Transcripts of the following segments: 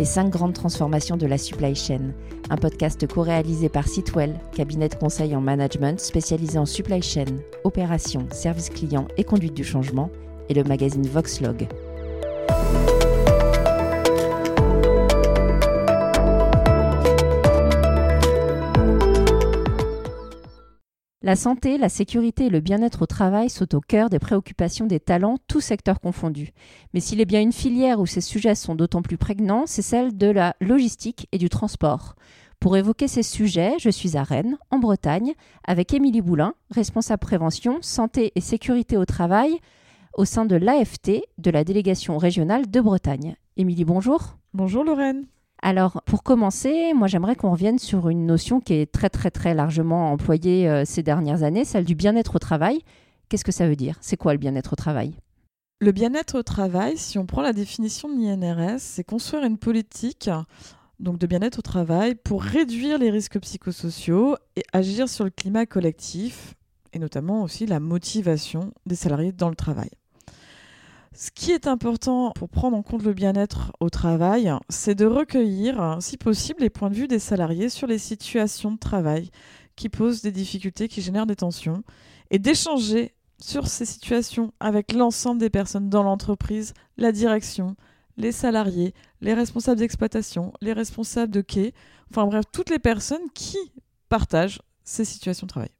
Les 5 grandes transformations de la supply chain, un podcast co-réalisé par Sitwell, cabinet de conseil en management spécialisé en supply chain, opérations, services clients et conduite du changement, et le magazine Voxlog. La santé, la sécurité et le bien-être au travail sont au cœur des préoccupations des talents, tous secteurs confondus. Mais s'il est bien une filière où ces sujets sont d'autant plus prégnants, c'est celle de la logistique et du transport. Pour évoquer ces sujets, je suis à Rennes, en Bretagne, avec Émilie Boulin, responsable prévention, santé et sécurité au travail au sein de l'AFT, de la délégation régionale de Bretagne. Émilie, bonjour. Bonjour Lorraine. Alors, pour commencer, moi j'aimerais qu'on revienne sur une notion qui est très très très largement employée euh, ces dernières années, celle du bien-être au travail. Qu'est-ce que ça veut dire? C'est quoi le bien-être au travail? Le bien-être au travail, si on prend la définition de l'INRS, c'est construire une politique de bien-être au travail pour réduire les risques psychosociaux et agir sur le climat collectif et notamment aussi la motivation des salariés dans le travail. Ce qui est important pour prendre en compte le bien-être au travail, c'est de recueillir, si possible, les points de vue des salariés sur les situations de travail qui posent des difficultés, qui génèrent des tensions, et d'échanger sur ces situations avec l'ensemble des personnes dans l'entreprise, la direction, les salariés, les responsables d'exploitation, les responsables de quai, enfin bref, toutes les personnes qui partagent ces situations de travail.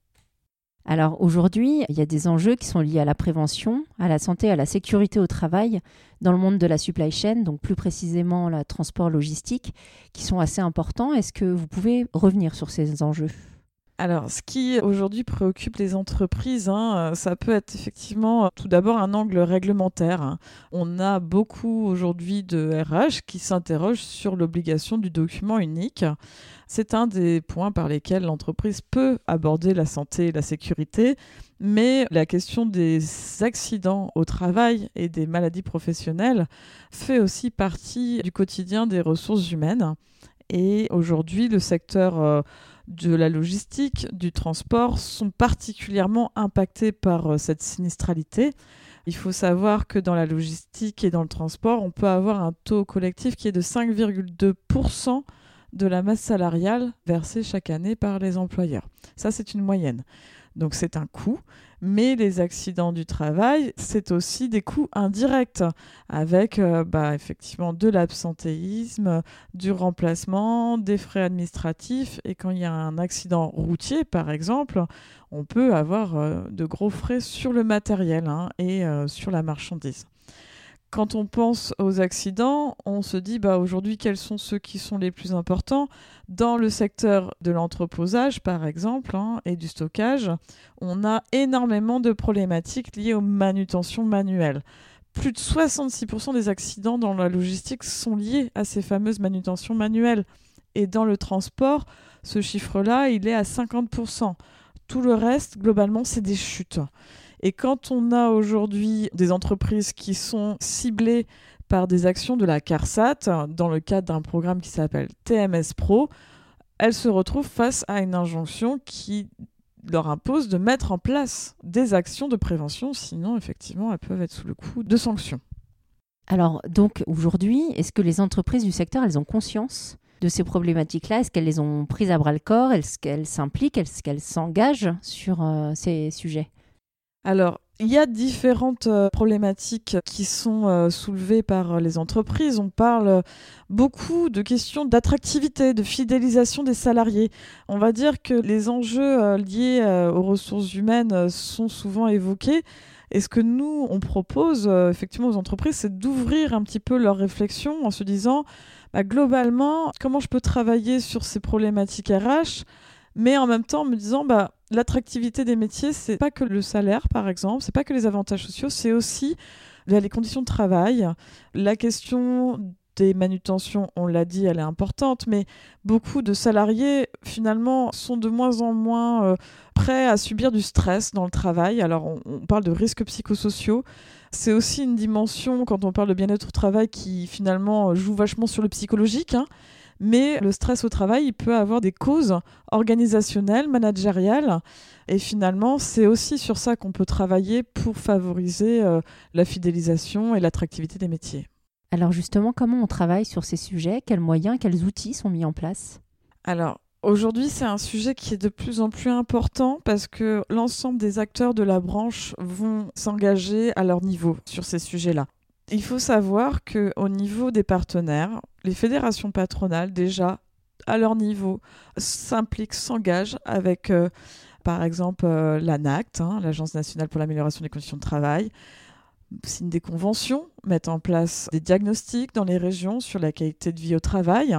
Alors aujourd'hui, il y a des enjeux qui sont liés à la prévention, à la santé, à la sécurité au travail dans le monde de la supply chain, donc plus précisément le transport logistique, qui sont assez importants. Est-ce que vous pouvez revenir sur ces enjeux? Alors, ce qui aujourd'hui préoccupe les entreprises, hein, ça peut être effectivement tout d'abord un angle réglementaire. Hein. On a beaucoup aujourd'hui de RH qui s'interrogent sur l'obligation du document unique. C'est un des points par lesquels l'entreprise peut aborder la santé et la sécurité, mais la question des accidents au travail et des maladies professionnelles fait aussi partie du quotidien des ressources humaines. Et aujourd'hui, le secteur euh, de la logistique, du transport sont particulièrement impactés par euh, cette sinistralité. Il faut savoir que dans la logistique et dans le transport, on peut avoir un taux collectif qui est de 5,2% de la masse salariale versée chaque année par les employeurs. Ça, c'est une moyenne. Donc c'est un coût, mais les accidents du travail, c'est aussi des coûts indirects, avec euh, bah, effectivement de l'absentéisme, du remplacement, des frais administratifs, et quand il y a un accident routier, par exemple, on peut avoir euh, de gros frais sur le matériel hein, et euh, sur la marchandise quand on pense aux accidents, on se dit bah, aujourd'hui quels sont ceux qui sont les plus importants? Dans le secteur de l'entreposage, par exemple, hein, et du stockage, on a énormément de problématiques liées aux manutentions manuelles. Plus de 66% des accidents dans la logistique sont liés à ces fameuses manutentions manuelles. Et dans le transport, ce chiffre-là, il est à 50%. Tout le reste, globalement, c'est des chutes. Et quand on a aujourd'hui des entreprises qui sont ciblées par des actions de la CARSAT, dans le cadre d'un programme qui s'appelle TMS Pro, elles se retrouvent face à une injonction qui leur impose de mettre en place des actions de prévention, sinon effectivement elles peuvent être sous le coup de sanctions. Alors donc aujourd'hui, est-ce que les entreprises du secteur, elles ont conscience de ces problématiques-là? Est-ce qu'elles les ont prises à bras le corps? Est-ce qu'elles s'impliquent? Est-ce qu'elles s'engagent sur euh, ces sujets? Alors, il y a différentes euh, problématiques qui sont euh, soulevées par euh, les entreprises. On parle beaucoup de questions d'attractivité, de fidélisation des salariés. On va dire que les enjeux liés aux ressources humaines sont souvent évoqués. Et ce que nous, on propose effectivement aux entreprises, c'est d'ouvrir un petit peu leur réflexion en se disant, bah, globalement, comment je peux travailler sur ces problématiques RH mais en même temps en me disant bah l'attractivité des métiers c'est pas que le salaire par exemple c'est pas que les avantages sociaux c'est aussi les conditions de travail la question des manutentions, on l'a dit, elle est importante, mais beaucoup de salariés, finalement, sont de moins en moins euh, prêts à subir du stress dans le travail. Alors, on, parle de risques psychosociaux. C'est aussi une dimension, quand on parle de bien-être au travail, qui, finalement, joue vachement sur le psychologique. Hein. Mais le stress au travail, il peut avoir des causes organisationnelles, managériales. Et finalement, c'est aussi sur ça qu'on peut travailler pour favoriser euh, la fidélisation et l'attractivité des métiers. Alors justement, comment on travaille sur ces sujets? Quels moyens, quels outils sont mis en place? Alors, Aujourd'hui, c'est un sujet qui est de plus en plus important parce que l'ensemble des acteurs de la branche vont s'engager à leur niveau sur ces sujets-là. Il faut savoir que au niveau des partenaires, les fédérations patronales déjà à leur niveau s'impliquent, s'engagent avec euh, par exemple euh, l'ANACT, hein, l'Agence nationale pour l'amélioration des conditions de travail, signent des conventions, mettent en place des diagnostics dans les régions sur la qualité de vie au travail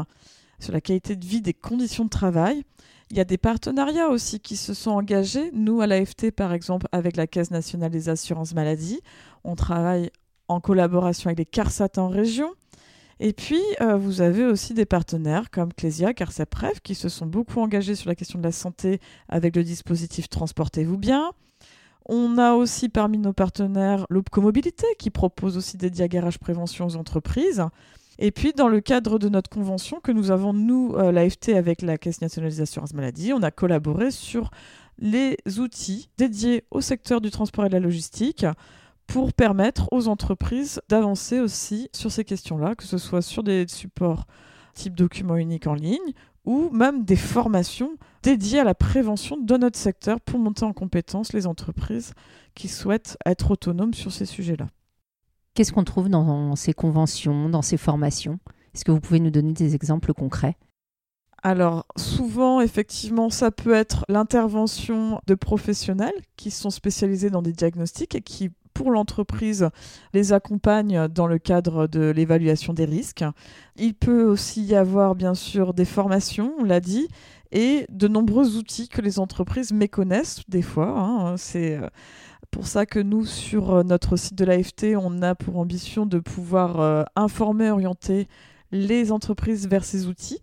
sur la qualité de vie des conditions de travail. Il y a des partenariats aussi qui se sont engagés. Nous, à l'AFT, par exemple, avec la Caisse nationale des assurances maladie, on travaille en collaboration avec les CARSAT en région. Et puis, euh, vous avez aussi des partenaires comme Clésia, CARSAPREF, qui se sont beaucoup engagés sur la question de la santé avec le dispositif Transportez-vous bien. On a aussi parmi nos partenaires l'Opcomobilité, qui propose aussi des diagarages prévention aux entreprises. Et puis, dans le cadre de notre convention que nous avons, nous, euh, l'AFT, avec la Caisse nationale des assurances maladie, on a collaboré sur les outils dédiés au secteur du transport et de la logistique pour permettre aux entreprises d'avancer aussi sur ces questions-là, que ce soit sur des supports type document unique en ligne ou même des formations dédiées à la prévention de notre secteur pour monter en compétence les entreprises qui souhaitent être autonomes sur ces sujets-là. Qu'est-ce qu'on trouve dans ces conventions, dans ces formations? Est-ce que vous pouvez nous donner des exemples concrets? Alors souvent, effectivement, ça peut être l'intervention de professionnels qui sont spécialisés dans des diagnostics et qui, pour l'entreprise, les accompagnent dans le cadre de l'évaluation des risques. Il peut aussi y avoir, bien sûr, des formations, on l'a dit, et de nombreux outils que les entreprises méconnaissent des fois. Hein. C'est euh, pour ça que nous, sur euh, notre site de l'AFT, on a pour ambition de pouvoir euh, informer, orienter les entreprises vers ces outils.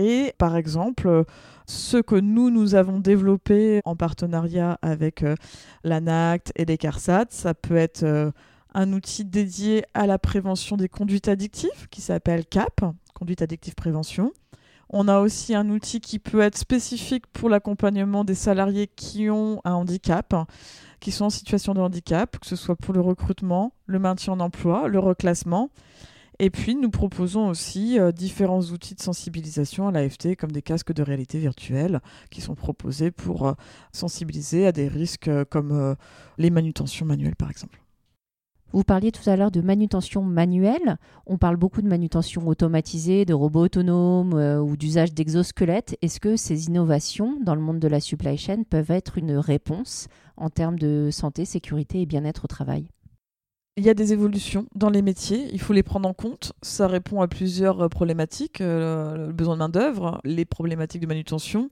Et par exemple, ce que nous, nous avons développé en partenariat avec l'ANACT et les CARSAT, ça peut être un outil dédié à la prévention des conduites addictives qui s'appelle CAP, Conduite addictive prévention. On a aussi un outil qui peut être spécifique pour l'accompagnement des salariés qui ont un handicap, qui sont en situation de handicap, que ce soit pour le recrutement, le maintien en emploi, le reclassement. Et puis, nous proposons aussi euh, différents outils de sensibilisation à l'AFT, comme des casques de réalité virtuelle, qui sont proposés pour euh, sensibiliser à des risques euh, comme les manutentions manuelles, par exemple. Vous parliez tout à l'heure de manutention manuelle. On parle beaucoup de manutention automatisée, de robots autonomes ou d'usage d'exosquelettes. Est-ce que ces innovations dans le monde de la supply chain peuvent être une réponse en termes de santé, sécurité et bien-être au travail? Il y a des évolutions dans les métiers, il faut les prendre en compte. Ça répond à plusieurs problématiques, euh, le besoin de main-d'œuvre, les problématiques de manutention,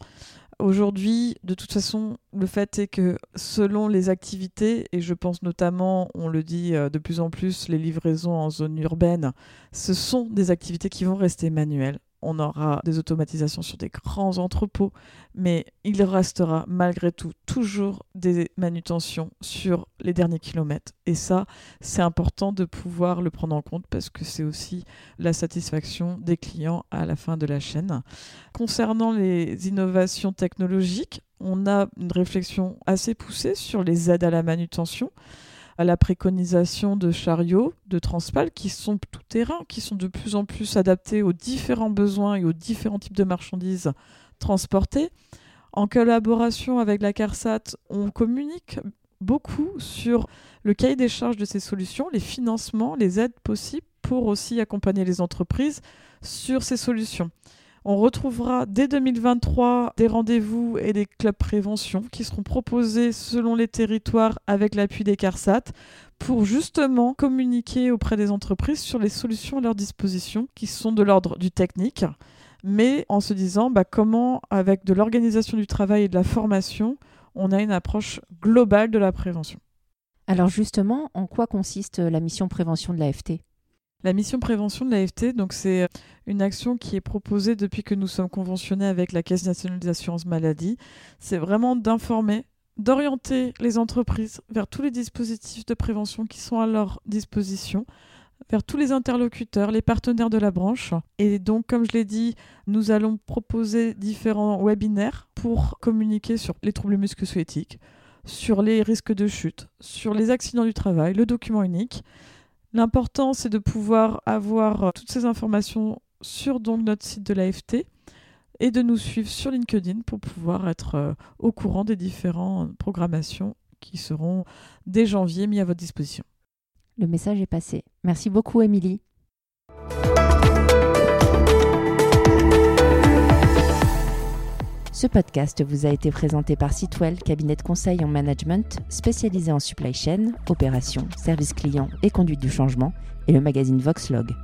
Aujourd'hui, de toute façon, le fait est que selon les activités, et je pense notamment, on le dit euh, de plus en plus, les livraisons en zone urbaine, ce sont des activités qui vont rester manuelles on aura des automatisations sur des grands entrepôts, mais il restera malgré tout toujours des manutentions sur les derniers kilomètres. Et ça, c'est important de pouvoir le prendre en compte parce que c'est aussi la satisfaction des clients à la fin de la chaîne. Concernant les innovations technologiques, on a une réflexion assez poussée sur les aides à la manutention à la préconisation de chariots, de transpal qui sont tout terrain, qui sont de plus en plus adaptés aux différents besoins et aux différents types de marchandises transportées. En collaboration avec la CARSAT, on communique beaucoup sur le cahier des charges de ces solutions, les financements, les aides possibles pour aussi accompagner les entreprises sur ces solutions. On retrouvera dès 2023 des rendez-vous et des clubs prévention qui seront proposés selon les territoires avec l'appui des CARSAT pour justement communiquer auprès des entreprises sur les solutions à leur disposition qui sont de l'ordre du technique, mais en se disant bah, comment, avec de l'organisation du travail et de la formation, on a une approche globale de la prévention. Alors justement, en quoi consiste la mission prévention de l'AFT la mission prévention de l'AFT, donc c'est euh, une action qui est proposée depuis que nous sommes conventionnés avec la Caisse nationale des assurances maladie. C'est vraiment d'informer, d'orienter les entreprises vers tous les dispositifs de prévention qui sont à leur disposition, vers tous les interlocuteurs, les partenaires de la branche. Et donc, comme je l'ai dit, nous allons proposer différents webinaires pour communiquer sur les troubles musculo-squelettiques, sur les risques de chute, sur les accidents du travail, le document unique L'important, c'est de pouvoir avoir euh, toutes ces informations sur notre site de l'AFT et de nous suivre sur LinkedIn pour pouvoir être euh, au courant des différentes programmations qui seront dès janvier mis à votre disposition. Le message est passé. Merci beaucoup, Émilie. Ce podcast vous a été présenté par Sitwell, cabinet de conseil en management spécialisé en supply chain, opérations, services clients et conduite du changement, et le magazine Voxlog.